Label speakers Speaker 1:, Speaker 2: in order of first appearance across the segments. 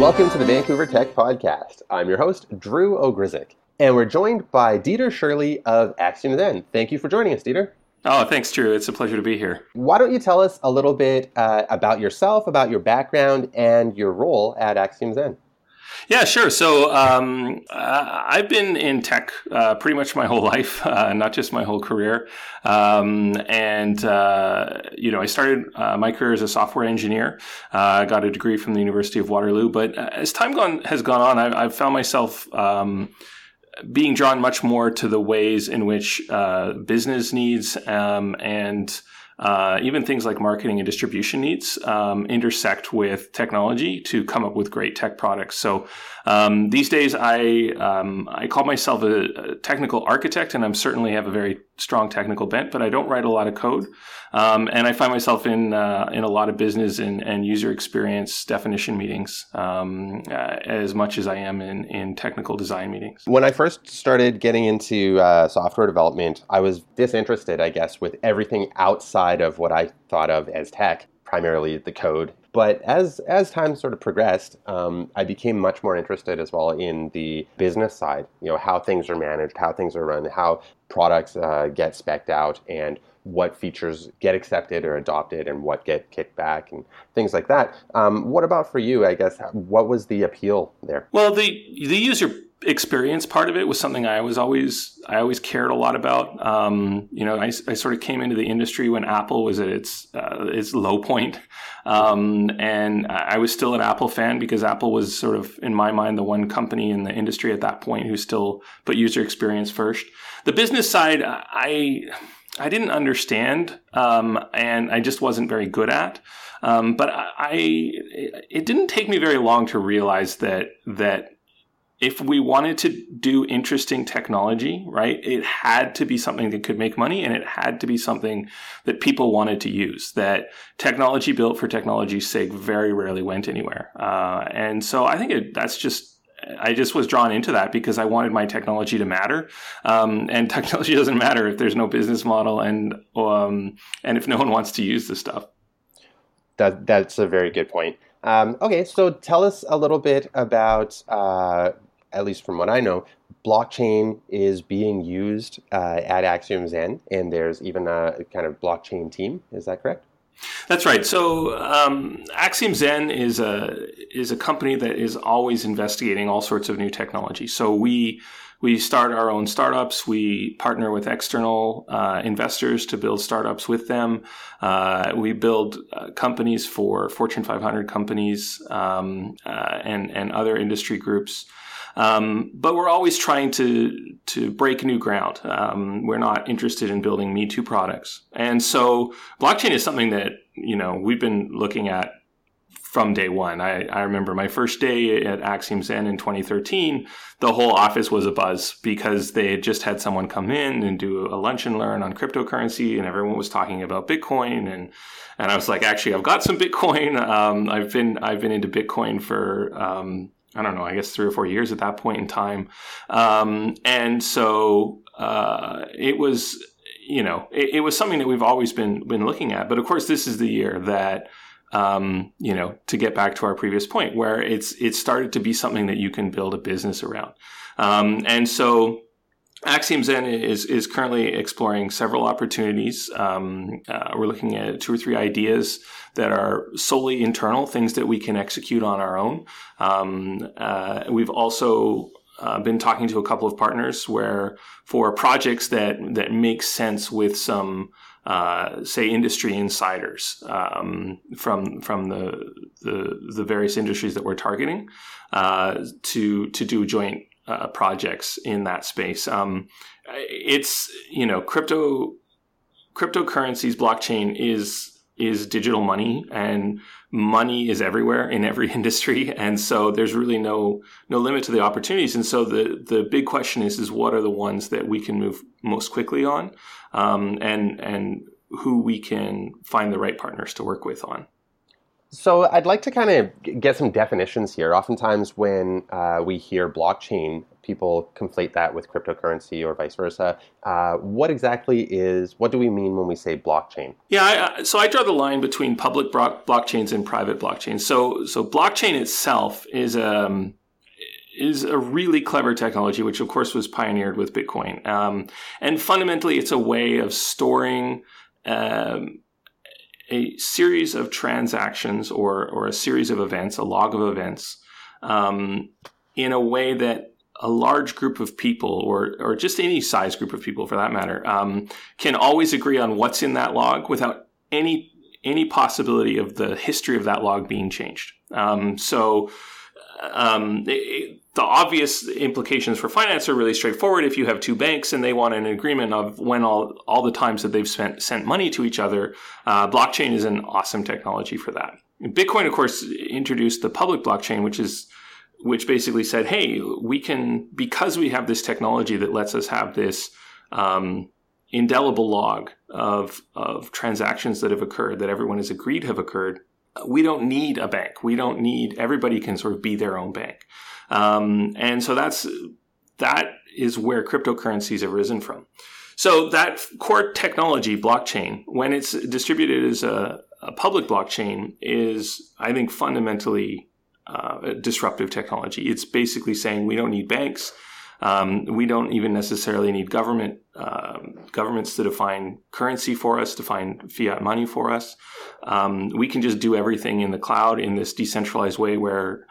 Speaker 1: Welcome to the Vancouver Tech Podcast. I'm your host, Drew Ogryzik, and we're joined by Dieter Shirley of Axiom Zen. Thank you for joining us, Dieter.
Speaker 2: Oh, thanks, Drew. It's a pleasure to be here.
Speaker 1: Why don't you tell us a little bit uh, about yourself, about your background, and your role at Axiom Zen?
Speaker 2: Yeah, sure. So um, uh, I've been in tech uh, pretty much my whole life, uh, not just my whole career. Um, and uh, you know, I started uh, my career as a software engineer. I got a degree from the University of Waterloo. But as time gone has gone on, I've, I've found myself. Um, being drawn much more to the ways in which business needs um, and uh, even things like marketing and distribution needs um, intersect with technology to come up with great tech products. So um, these days, I um, I call myself a, a, technical architect, and I'm certainly have a very strong technical bent, but I don't write a lot of code. Um, and I find myself in uh, in a lot of business and, and user experience definition meetings um, uh, as much as I am in in technical design meetings.
Speaker 1: When I first started getting into uh, software development, I was disinterested, I guess, with everything outside of what I thought of as tech, primarily the code. But as as time sort of progressed, um, I became much more interested as well in the business side. You know how things are managed, how things are run, how products uh, get specced out, and what features get accepted or adopted and what get kicked back and things like that. Um, what about for you? I guess what was the appeal there?
Speaker 2: Well, the the user experience part of it was something I was always I always cared a lot about. Um, you know, I, I, sort of came into the industry when Apple was at its uh, its low point, um, and I was still an Apple fan because Apple was sort of in my mind the one company in the industry at that point who still put user experience first. The business side, I I didn't understand, um, and I just wasn't very good at. Um, but I, it didn't take me very long to realize that that if we wanted to do interesting technology, right, it had to be something that could make money, and it had to be something that people wanted to use. That technology built for technology's sake very rarely went anywhere, uh, and so I think it, that's just I just was drawn into that because I wanted my technology to matter, um, and technology doesn't matter if there's no business model and um, and if no one wants to use the stuff.
Speaker 1: That that's a very good point. Um, okay, so tell us a little bit about, uh, at least from what I know, blockchain is being used uh, at Axiom Zen, and there's even a kind of blockchain team. Is that correct?
Speaker 2: That's right. So um, Axiom Zen is a is a company that is always investigating all sorts of new technology. So we we start our own startups. We partner with external uh, investors to build startups with them. Uh, we build uh, companies for Fortune 500 companies um, uh, and and other industry groups. Um, but we're always trying to to break new ground. Um, we're not interested in building Me Too products, and so blockchain is something that you know we've been looking at from day one. I, I remember my first day at Axiom Zen in 2013. The whole office was a buzz because they had just had someone come in and do a lunch and learn on cryptocurrency, and everyone was talking about Bitcoin and and I was like, actually, I've got some Bitcoin. Um, I've been I've been into Bitcoin for um, I don't know, I guess three or four years at that point in time. Um, and so uh, it was, you know, it, it, was something that we've always been been looking at. But of course, this is the year that, um, you know, to get back to our previous point, where it's it started to be something that you can build a business around. Um, and so Axiom Zen is is currently exploring several opportunities. Um, uh, we're looking at two or three ideas that are solely internal, things that we can execute on our own. Um, uh, we've also uh, been talking to a couple of partners where for projects that that make sense with some uh, say industry insiders um, from from the, the, the various industries that we're targeting uh, to to do joint uh, projects in that space. Um, it's you know crypto cryptocurrencies blockchain is is digital money and money is everywhere in every industry and so there's really no no limit to the opportunities and so the the big question is is what are the ones that we can move most quickly on um, and and who we can find the right partners to work with on
Speaker 1: So I'd like to kind of get some definitions here. Oftentimes, when uh, we hear blockchain, people conflate that with cryptocurrency or vice versa. Uh, what exactly is? What do we mean when we say blockchain?
Speaker 2: Yeah, I, so I draw the line between public blockchains and private blockchains. So, so blockchain itself is um, is a really clever technology, which of course was pioneered with Bitcoin. Um, and fundamentally, it's a way of storing. Um, a series of transactions or, or a series of events, a log of events, um, in a way that a large group of people, or, or just any size group of people for that matter, um, can always agree on what's in that log without any any possibility of the history of that log being changed. Um, so um, it, the obvious implications for finance are really straightforward. If you have two banks and they want an agreement of when all all the times that they've spent sent money to each other, uh, blockchain is an awesome technology for that. Bitcoin, of course, introduced the public blockchain, which is which basically said, "Hey, we can because we have this technology that lets us have this." Um, indelible log of of transactions that have occurred that everyone has agreed have occurred we don't need a bank. We don't need everybody can sort of be their own bank. Um, and so that's that is where cryptocurrencies have risen from. So that core technology, blockchain, when it's distributed as a, a public blockchain, is I think fundamentally uh, disruptive technology. It's basically saying we don't need banks. Um, we don't even necessarily need government um, governments to define currency for us, define fiat money for us. Um, we can just do everything in the cloud in this decentralized way where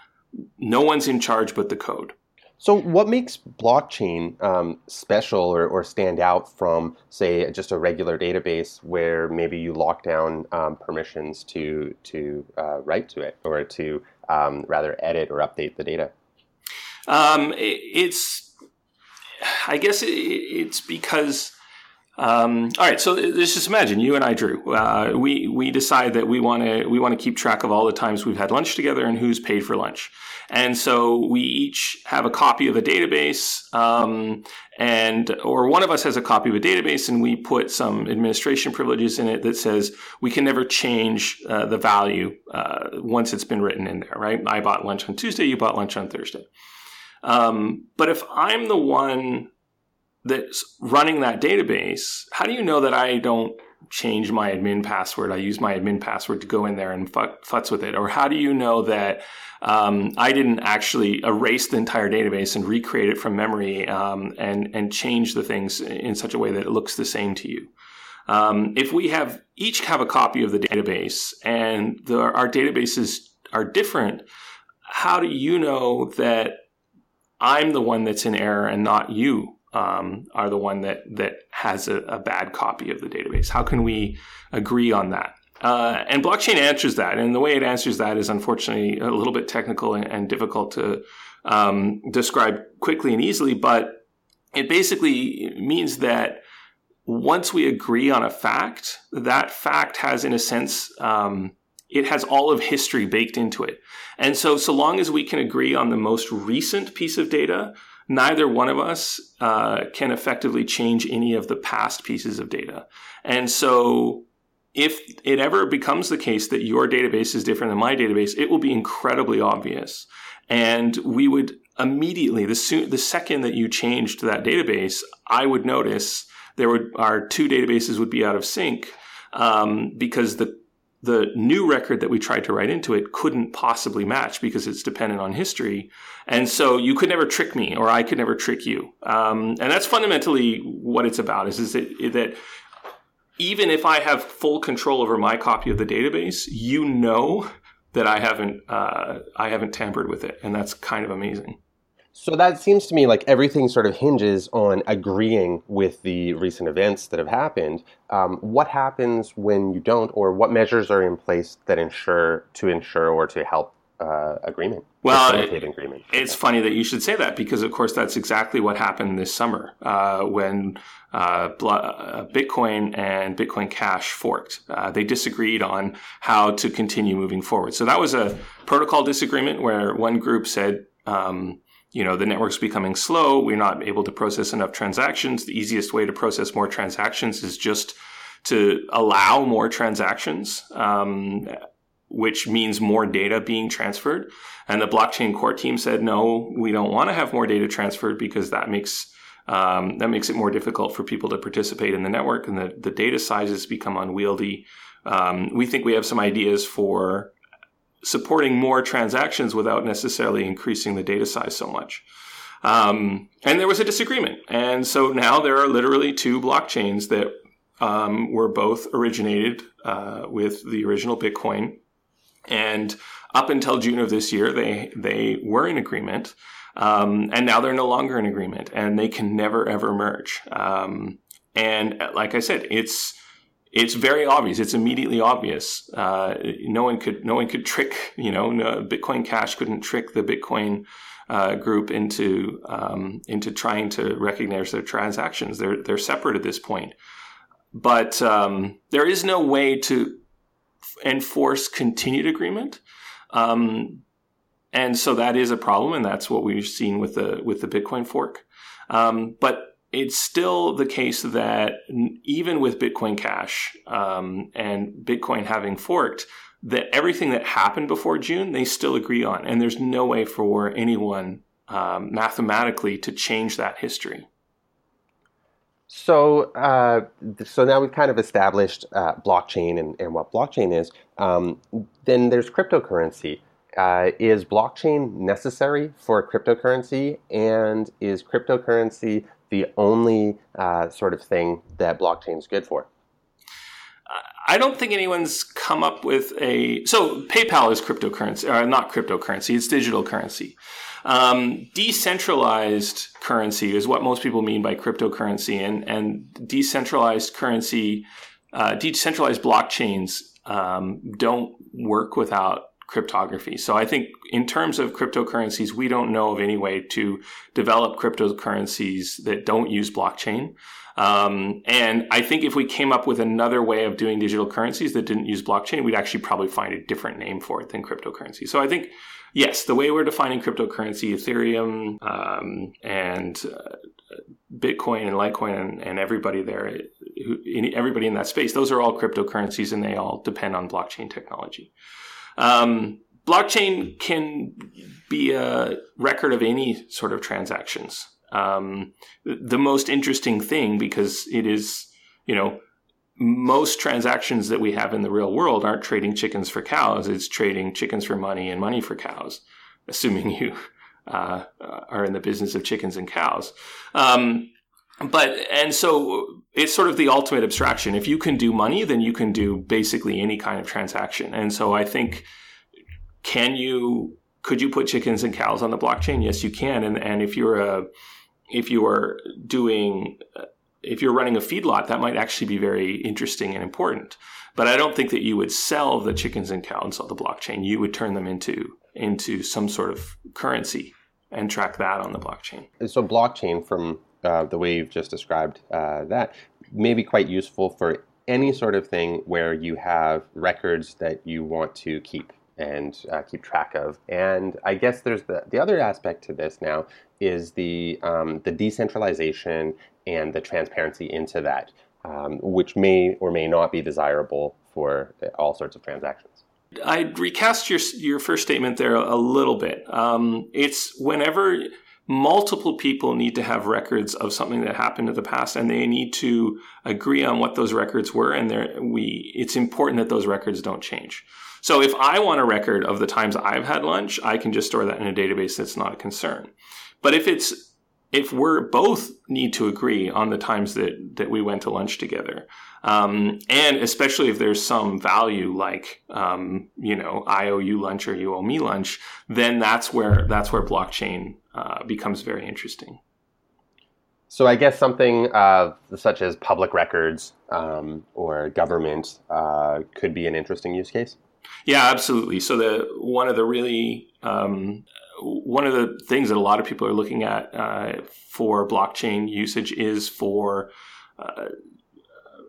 Speaker 2: no one's in charge but the code.
Speaker 1: So, what makes blockchain um, special or, or, stand out from, say, just a regular database where maybe you lock down um, permissions to to uh, write to it or to um, rather edit or update the data?
Speaker 2: Um, it, it's I guess it, it's because. Um, all right, so let's just imagine you and I, Drew. Uh, we we decide that we want to we want to keep track of all the times we've had lunch together and who's paid for lunch, and so we each have a copy of a database, um, and or one of us has a copy of a database, and we put some administration privileges in it that says we can never change uh, the value uh, once it's been written in there. Right? I bought lunch on Tuesday. You bought lunch on Thursday. Um, but if I'm the one that's running that database, how do you know that I don't change my admin password? I use my admin password to go in there and futz with it. Or how do you know that um, I didn't actually erase the entire database and recreate it from memory um, and and change the things in such a way that it looks the same to you? Um, if we have each have a copy of the database and the, our databases are different, how do you know that I'm the one that's in error and not you um, are the one that that has a, a, bad copy of the database. How can we agree on that? Uh, and blockchain answers that, and the way it answers that is unfortunately a little bit technical and, and difficult to um, describe quickly and easily. But it basically means that once we agree on a fact, that fact has, in a sense, um, it has all of history baked into it. And so, so long as we can agree on the most recent piece of data, neither one of us uh, can effectively change any of the past pieces of data. And so, if it ever becomes the case that your database is different than my database, it will be incredibly obvious. And we would immediately, the, so- the second that you changed that database, I would notice there would our two databases would be out of sync um, because the the new record that we tried to write into it couldn't possibly match because it's dependent on history. And so you could never trick me or I could never trick you. Um, and that's fundamentally what it's about is, is that, that even if I have full control over my copy of the database, you know that I haven't, uh, I haven't tampered with it. And that's kind of amazing.
Speaker 1: So that seems to me like everything sort of hinges on agreeing with the recent events that have happened. Um, what happens when you don't, or what measures are in place that ensure to ensure or to help uh, agreement?
Speaker 2: Well, it, agreement. It's funny that you should say that because, of course, that's exactly what happened this summer uh, when uh, uh Bitcoin and Bitcoin Cash forked. Uh, they disagreed on how to continue moving forward. So that was a protocol disagreement where one group said. Um, you know the network's becoming slow we're not able to process enough transactions the easiest way to process more transactions is just to allow more transactions um, which means more data being transferred. And the blockchain core team said, no, we don't want to have more data transferred because that makes um, that makes it more difficult for people to participate in the network, and the, the data sizes become unwieldy. Um, we think we have some ideas for supporting more transactions without necessarily increasing the data size so much. Um, and there was a disagreement. And so now there are literally two blockchains that um, were both originated uh, with the original Bitcoin. And up until June of this year, they, they were in agreement. Um, and now they're no longer in agreement and they can never ever merge. Um, and like I said, it's, it's very obvious. It's immediately obvious. Uh, no one could no one could trick. You know, no, Bitcoin Cash couldn't trick the Bitcoin uh, group into um, into trying to recognize their transactions. They're they're separate at this point. But um, there is no way to enforce continued agreement. Um, and so that is a problem, and that's what we've seen with the with the Bitcoin fork. Um, but it's still the case that even with Bitcoin Cash um, and Bitcoin having forked, that everything that happened before June, they still agree on. And there's no way for anyone um, mathematically to change that history.
Speaker 1: So, uh, so now we've kind of established uh, blockchain and, and, what blockchain is. Um, then there's cryptocurrency. Uh, is blockchain necessary for cryptocurrency? And is cryptocurrency the only uh, sort of thing that blockchain is good for?
Speaker 2: I don't think anyone's come up with a. So PayPal is cryptocurrency, or uh, not cryptocurrency, it's digital currency. Um, decentralized currency is what most people mean by cryptocurrency, and, and decentralized currency, uh, decentralized blockchains um, don't work without cryptography. So I think in terms of cryptocurrencies, we don't know of any way to develop cryptocurrencies that don't use blockchain. Um, and I think if we came up with another way of doing digital currencies that didn't use blockchain, we'd actually probably find a different name for it than cryptocurrency. So I think, yes, the way we're defining cryptocurrency, Ethereum um, and uh, Bitcoin and Litecoin and, and everybody there, who, everybody in that space, those are all cryptocurrencies and they all depend on blockchain technology. Um, blockchain can be a record of any sort of transactions. Um, the most interesting thing, because it is, you know, most transactions that we have in the real world aren't trading chickens for cows. It's trading chickens for money and money for cows, assuming you uh, are in the business of chickens and cows. Um, but and so it's sort of the ultimate abstraction. If you can do money, then you can do basically any kind of transaction. And so I think can you could you put chickens and cows on the blockchain? Yes, you can. And and if you're a if you are doing if you're running a feedlot, that might actually be very interesting and important. But I don't think that you would sell the chickens and cows on the blockchain. You would turn them into into some sort of currency and track that on the blockchain.
Speaker 1: So blockchain from uh, the way you've just described uh, that may be quite useful for any sort of thing where you have records that you want to keep and uh, keep track of. And I guess there's the, the other aspect to this now is the, um, the decentralization and the transparency into that, um, which may or may not be desirable for all sorts of transactions.
Speaker 2: I'd recast your, your first statement there a little bit. Um, it's whenever multiple people need to have records of something that happened in the past and they need to agree on what those records were and we it's important that those records don't change. So if i want a record of the times i've had lunch i can just store that in a database that's not a concern. But if it's if we're both need to agree on the times that that we went to lunch together um, and especially if there's some value like um, you know i owe you lunch or you owe me lunch then that's where that's where blockchain uh, becomes very interesting.
Speaker 1: So I guess something uh, such as public records um, or government uh, could be an interesting use case.
Speaker 2: Yeah, absolutely. So the one of the really um, one of the things that a lot of people are looking at uh, for blockchain usage is for uh,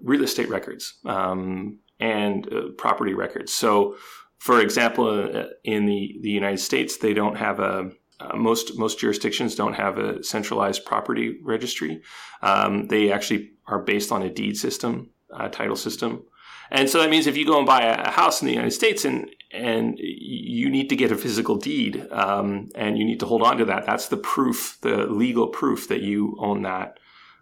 Speaker 2: real estate records um, and uh, property records. So, for example, in the the United States, they don't have a uh, most most jurisdictions don't have a centralized property registry. Um, they actually are based on a deed system, a title system, And so that means if you go and buy a house in the United States and and you need to get a physical deed um, and you need to hold on to that, that's the proof, the legal proof that you own that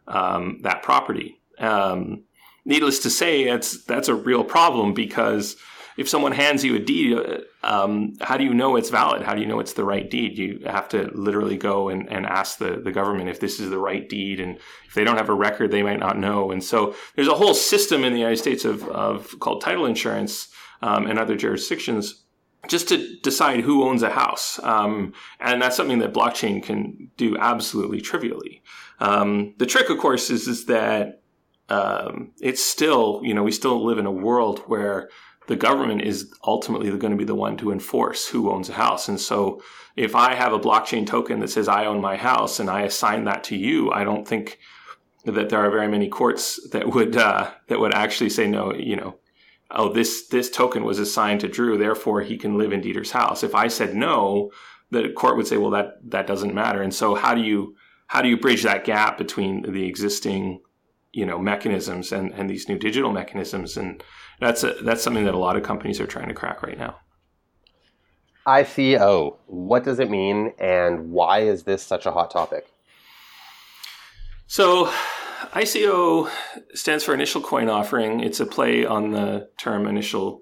Speaker 2: um, that property. Um, needless to say, that's that's a real problem because if someone hands you a deed, um, how do you know it's valid? How do you know it's the right deed? You have to literally go and, and ask the, the government if this is the right deed. And if they don't have a record, they might not know. And so there's a whole system in the United States of, of called title insurance um, and other jurisdictions just to decide who owns a house. Um, and that's something that blockchain can do absolutely trivially. Um, the trick, of course, is, is that um, it's still, you know, we still live in a world where the government is ultimately going to be the one to enforce who owns a house. And so if I have a blockchain token that says I own my house and I assign that to you, I don't think that there are very many courts that would uh, that would actually say no, you know, oh this this token was assigned to Drew, therefore he can live in Dieter's house. If I said no, the court would say, well that that doesn't matter. And so how do you how do you bridge that gap between the existing you know mechanisms and and these new digital mechanisms and that's a, that's something that a lot of companies are trying to crack right now.
Speaker 1: ICO, what does it mean, and why is this such a hot topic?
Speaker 2: So, ICO stands for initial coin offering. It's a play on the term initial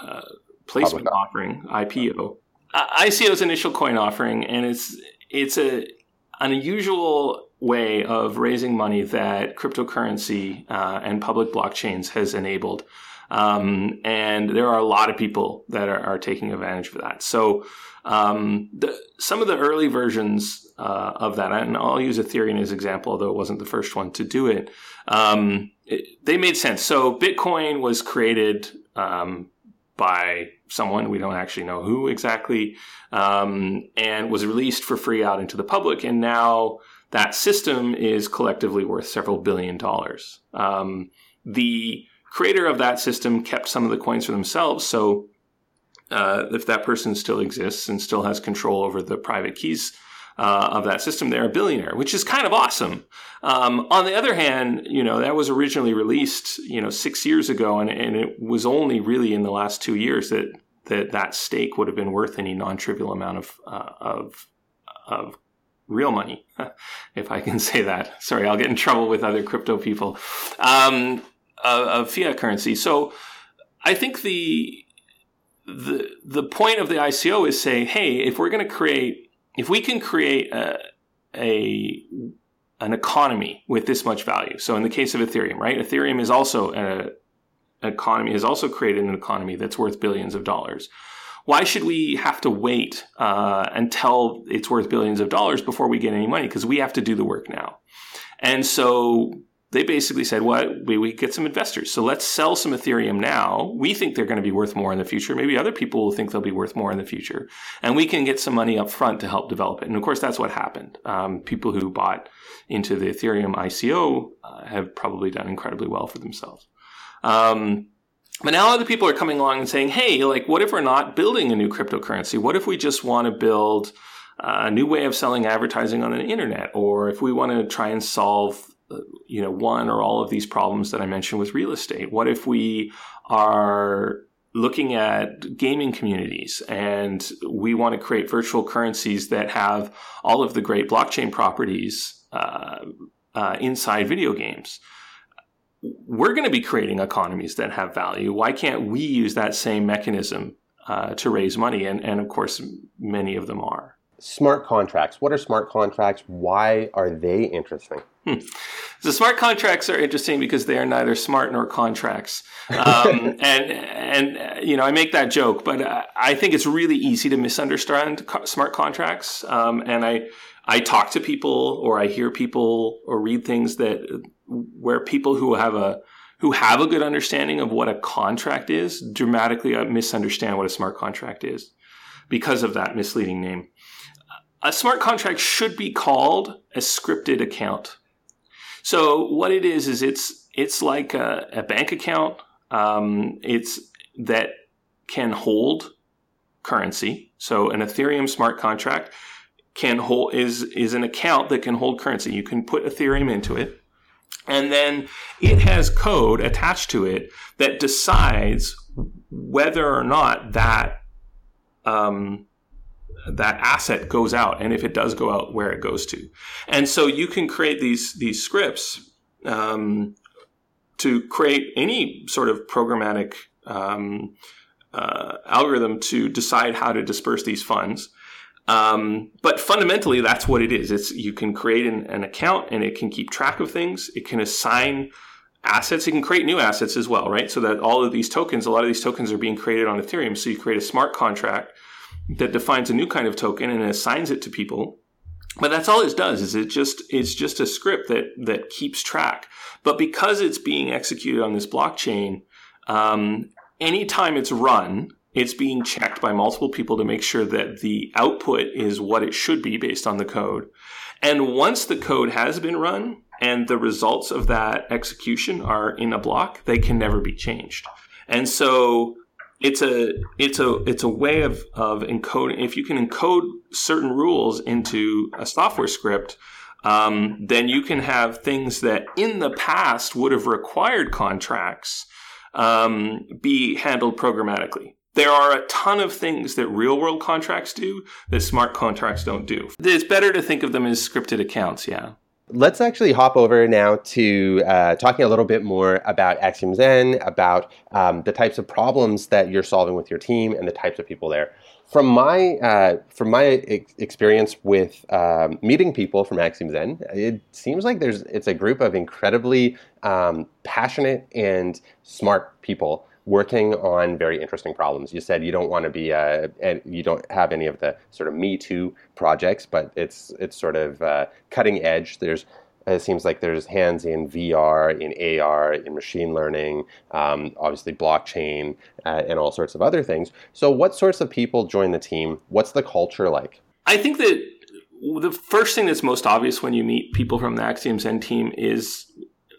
Speaker 2: uh, placement Public. offering (IPO). Uh, ICO is initial coin offering, and it's it's a an unusual way of raising money that cryptocurrency uh, and public blockchains has enabled. Um, and there are a lot of people that are, are taking advantage of that. So um, the, some of the early versions uh, of that, and I'll use Ethereum as example, although it wasn't the first one to do it, um, it they made sense. So Bitcoin was created um, by someone we don't actually know who exactly, um, and was released for free out into the public, and now that system is collectively worth several billion dollars. Um, the creator of that system kept some of the coins for themselves. So uh, if that person still exists and still has control over the private keys uh, of that system, they're a billionaire, which is kind of awesome. Um, on the other hand, you know that was originally released, you know, six years ago, and, and it was only really in the last two years that that that stake would have been worth any non-trivial amount of uh, of of real money, if I can say that. Sorry, I'll get in trouble with other crypto people. Um, of fiat currency. So I think the the the point of the ICO is say, hey, if we're going to create, if we can create a, a an economy with this much value. So in the case of Ethereum, right? Ethereum is also a economy has also created an economy that's worth billions of dollars. Why should we have to wait uh, until it's worth billions of dollars before we get any money? Because we have to do the work now. And so they basically said, "What well, we, we get some investors, so let's sell some Ethereum now. We think they're going to be worth more in the future. Maybe other people will think they'll be worth more in the future, and we can get some money up front to help develop it." And of course, that's what happened. Um, people who bought into the Ethereum ICO uh, have probably done incredibly well for themselves. Um, but now other people are coming along and saying, "Hey, like, what if we're not building a new cryptocurrency? What if we just want to build?" a new way of selling advertising on the internet, or if we want to try and solve you know one or all of these problems that I mentioned with real estate? What if we are looking at gaming communities and we want to create virtual currencies that have all of the great blockchain properties uh, uh, inside video games? We're going to be creating economies that have value. Why can't we use that same mechanism uh, to raise money? And, and of course, many of them are.
Speaker 1: Smart contracts. What are smart contracts? Why are they interesting?
Speaker 2: Hmm. The smart contracts are interesting because they are neither smart nor contracts. Um, and and you know I make that joke, but I think it's really easy to misunderstand smart contracts. Um, and I I talk to people or I hear people or read things that where people who have a who have a good understanding of what a contract is dramatically misunderstand what a smart contract is because of that misleading name a smart contract should be called a scripted account. So what it is is it's it's like a, a bank account. Um, it's that can hold currency. So an Ethereum smart contract can hold is is an account that can hold currency. You can put Ethereum into it, And then it has code attached to it that decides whether or not that um, that asset goes out, and if it does go out, where it goes to. And so you can create these these scripts um, to create any sort of programmatic um, uh, algorithm to decide how to disperse these funds. Um, but fundamentally, that's what it is. It's you can create an, an, account and it can keep track of things. It can assign assets. It can create new assets as well, right? So that all of these tokens, a lot of these tokens are being created on Ethereum. So you create a smart contract that defines a new kind of token and assigns it to people. But that's all it does is it just it's just a script that that keeps track. But because it's being executed on this blockchain, um, anytime it's run, it's being checked by multiple people to make sure that the output is what it should be based on the code. And once the code has been run and the results of that execution are in a block, they can never be changed. And so it's a it's a it's a way of of encoding. If you can encode certain rules into a software script, um, then you can have things that in the past would have required contracts um, be handled programmatically. There are a ton of things that real world contracts do that smart contracts don't do. It's better to think of them as scripted accounts, yeah.
Speaker 1: Let's actually hop over now to uh, talking a little bit more about Axiom Zen, about um, the types of problems that you're solving with your team and the types of people there. From my uh, from my ex- experience with um, meeting people from Axiom Zen, it seems like there's it's a group of incredibly um, passionate and smart people working on very interesting problems. You said you don't want to be uh, and you don't have any of the sort of Me Too projects, but it's it's sort of uh, cutting edge. There's it seems like there's hands in VR, in AR, in machine learning, um, obviously blockchain, uh, and all sorts of other things. So, what sorts of people join the team? What's the culture like?
Speaker 2: I think that the first thing that's most obvious when you meet people from the Axiom Zen team is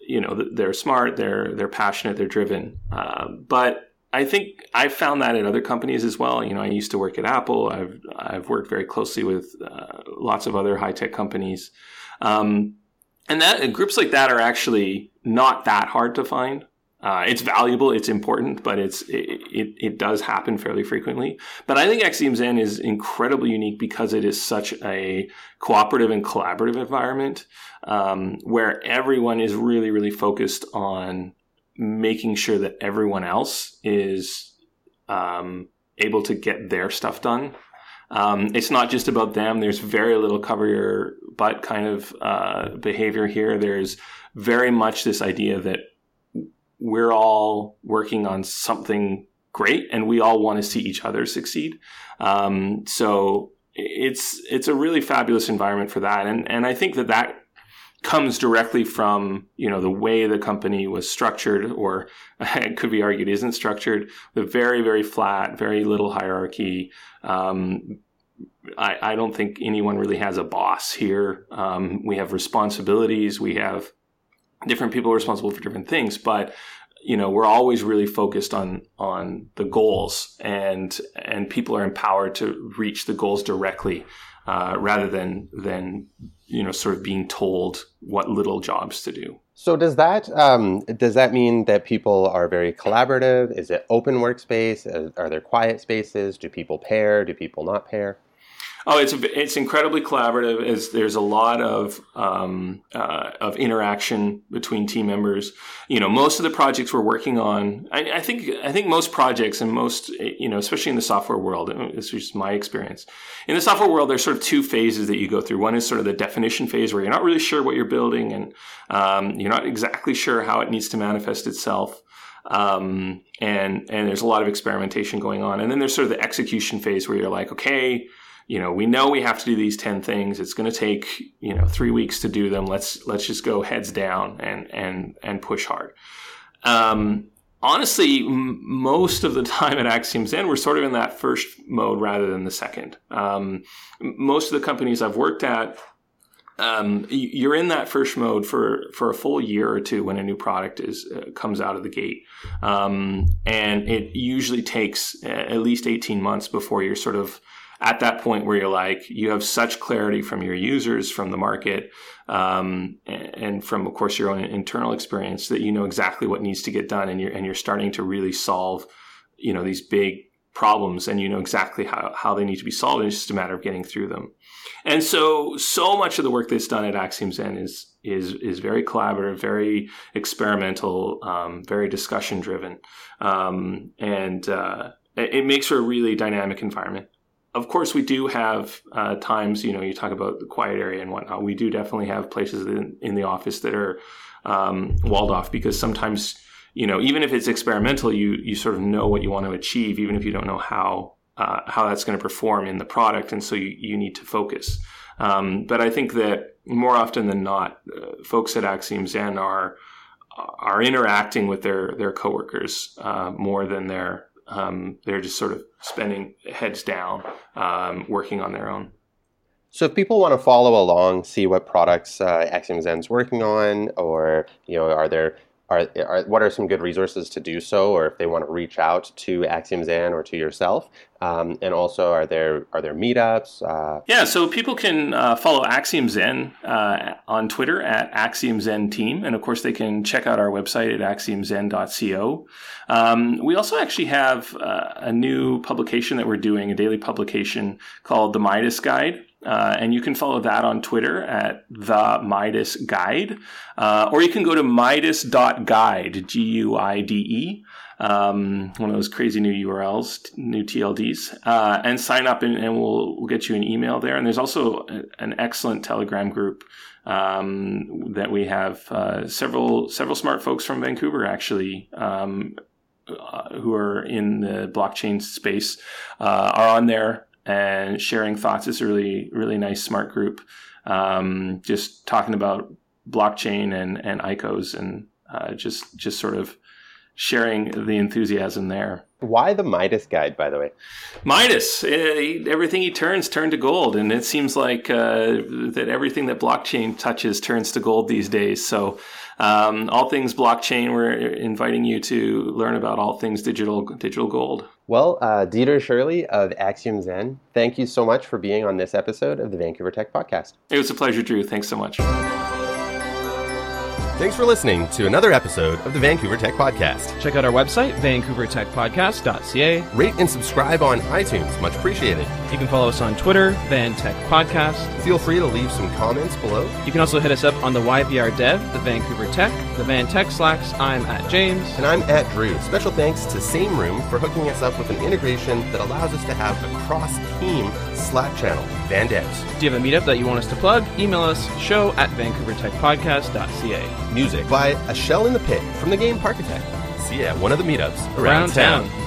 Speaker 2: you know they're smart, they're they're passionate, they're driven. Uh, but I think I've found that at other companies as well. You know, I used to work at Apple. I've I've worked very closely with uh, lots of other high tech companies, um, and that groups like that are actually not that hard to find. Uh, it's valuable, it's important, but it's it, it, it, does happen fairly frequently. But I think Axiom Zen is incredibly unique because it is such a cooperative and collaborative environment um, where everyone is really, really focused on making sure that everyone else is um, able to get their stuff done. Um, it's not just about them. There's very little cover your butt kind of uh, behavior here. There's very much this idea that we're all working on something great and we all want to see each other succeed. Um, so it's it's a really fabulous environment for that, and and I think that that comes directly from you know the way the company was structured, or it could be argued isn't structured. The very very flat, very little hierarchy. Um, I, I, don't think anyone really has a boss here. Um, we have responsibilities. We have different people are responsible for different things, but you know we're always really focused on on the goals and and people are empowered to reach the goals directly uh, rather than than you know sort of being told what little jobs to do.
Speaker 1: So does that um, does that mean that people are very collaborative? Is it open workspace? Are there quiet spaces? Do people pair? Do people not pair
Speaker 2: Oh, it's it's incredibly collaborative. As there's a lot of um, uh, of interaction between team members. You know, most of the projects we're working on, I, I, think I think most projects and most you know, especially in the software world, this is just my experience. In the software world, there's sort of two phases that you go through. One is sort of the definition phase, where you're not really sure what you're building, and um, you're not exactly sure how it needs to manifest itself. Um, and and there's a lot of experimentation going on. And then there's sort of the execution phase where you're like, okay you know, we know we have to do these 10 things. It's going to take, you know, three weeks to do them. Let's, let's just go heads down and, and, and push hard. Um, honestly, m- most of the time at Axiom Zen, we're sort of in that first mode rather than the second. Um, most of the companies I've worked at, um, you're in that first mode for, for a full year or two when a new product is uh, comes out of the gate, um, and it usually takes at least 18 months before you're sort of at that point where you're like, you have such clarity from your users, from the market, um, and from, of course, your own internal experience that you know exactly what needs to get done, and you're and you're starting to really solve, you know, these big problems, and you know exactly how how they need to be solved. It's just a matter of getting through them. And so, so much of the work that's done at Axiom Zen is is is very collaborative, very experimental, um, very discussion driven, um, and uh, it makes for a really dynamic environment of course, we do have uh, times, you know, you talk about the quiet area and whatnot. We do definitely have places in, in the office that are um, walled off because sometimes, you know, even if it's experimental, you you sort of know what you want to achieve, even if you don't know how uh, how that's going to perform in the product, and so you, you need to focus. Um, but I think that more often than not, uh, folks at Axiom Zen are are interacting with their their coworkers uh, more than they're um, they're just sort of spending heads down, um, working on their own.
Speaker 1: So if people want to follow along, see what products uh, Axiom Zen's working on, or you know, are there are, are, what are some good resources to do so, or if they want to reach out to Axiom Zen or to yourself, um, and also are there are there meetups?
Speaker 2: Uh... Yeah, so people can uh, follow Axiom Zen uh, on Twitter at Axiom Zen Team, and of course they can check out our website at axiomzen.co. Um, we also actually have uh, a new publication that we're doing, a daily publication called the Midas Guide. Uh, and you can follow that on Twitter at the Midas Guide, uh, or you can go to midas.guide, G U I D E, um, one of those crazy new URLs, new TLDs, uh, and sign up, and, and, we'll, we'll get you an email there. And there's also an excellent Telegram group um, that we have uh, several several smart folks from Vancouver actually um, uh, who are in the blockchain space uh, are on there and sharing thoughts. It's a really, really nice, smart group. Um, just talking about blockchain and, and ICOs and uh, just, just sort of sharing the enthusiasm there.
Speaker 1: Why the Midas guide, by the way?
Speaker 2: Midas, uh, everything he turns turn to gold, and it seems like uh, that everything that blockchain touches turns to gold these days. So, um, all things blockchain, we're inviting you to learn about all things digital digital gold.
Speaker 1: Well, uh, Dieter Shirley of Axiom Zen, thank you so much for being on this episode of the Vancouver Tech Podcast.
Speaker 2: It was a pleasure, Drew. Thanks so much.
Speaker 1: Thanks for listening to another episode of the Vancouver Tech Podcast.
Speaker 3: Check out our website, vancouvertechpodcast.ca.
Speaker 1: Rate and subscribe on iTunes. Much appreciated.
Speaker 3: You can follow us on Twitter, Van Tech Podcast.
Speaker 1: Feel free to leave some comments below.
Speaker 3: You can also hit us up on the YVR Dev, the Vancouver Tech, the Van Tech Slacks. I'm at James.
Speaker 1: And I'm at Drew. Special thanks to Same Room for hooking us up with an integration that allows us to have a cross-team Slack channel, Van.
Speaker 3: Do you have a meetup that you want us to plug? Email us, show at vancouvertechpodcast.ca
Speaker 1: music by A Shell in the Pit from the game Parkitect. See you at one of the meetups around, around town. town.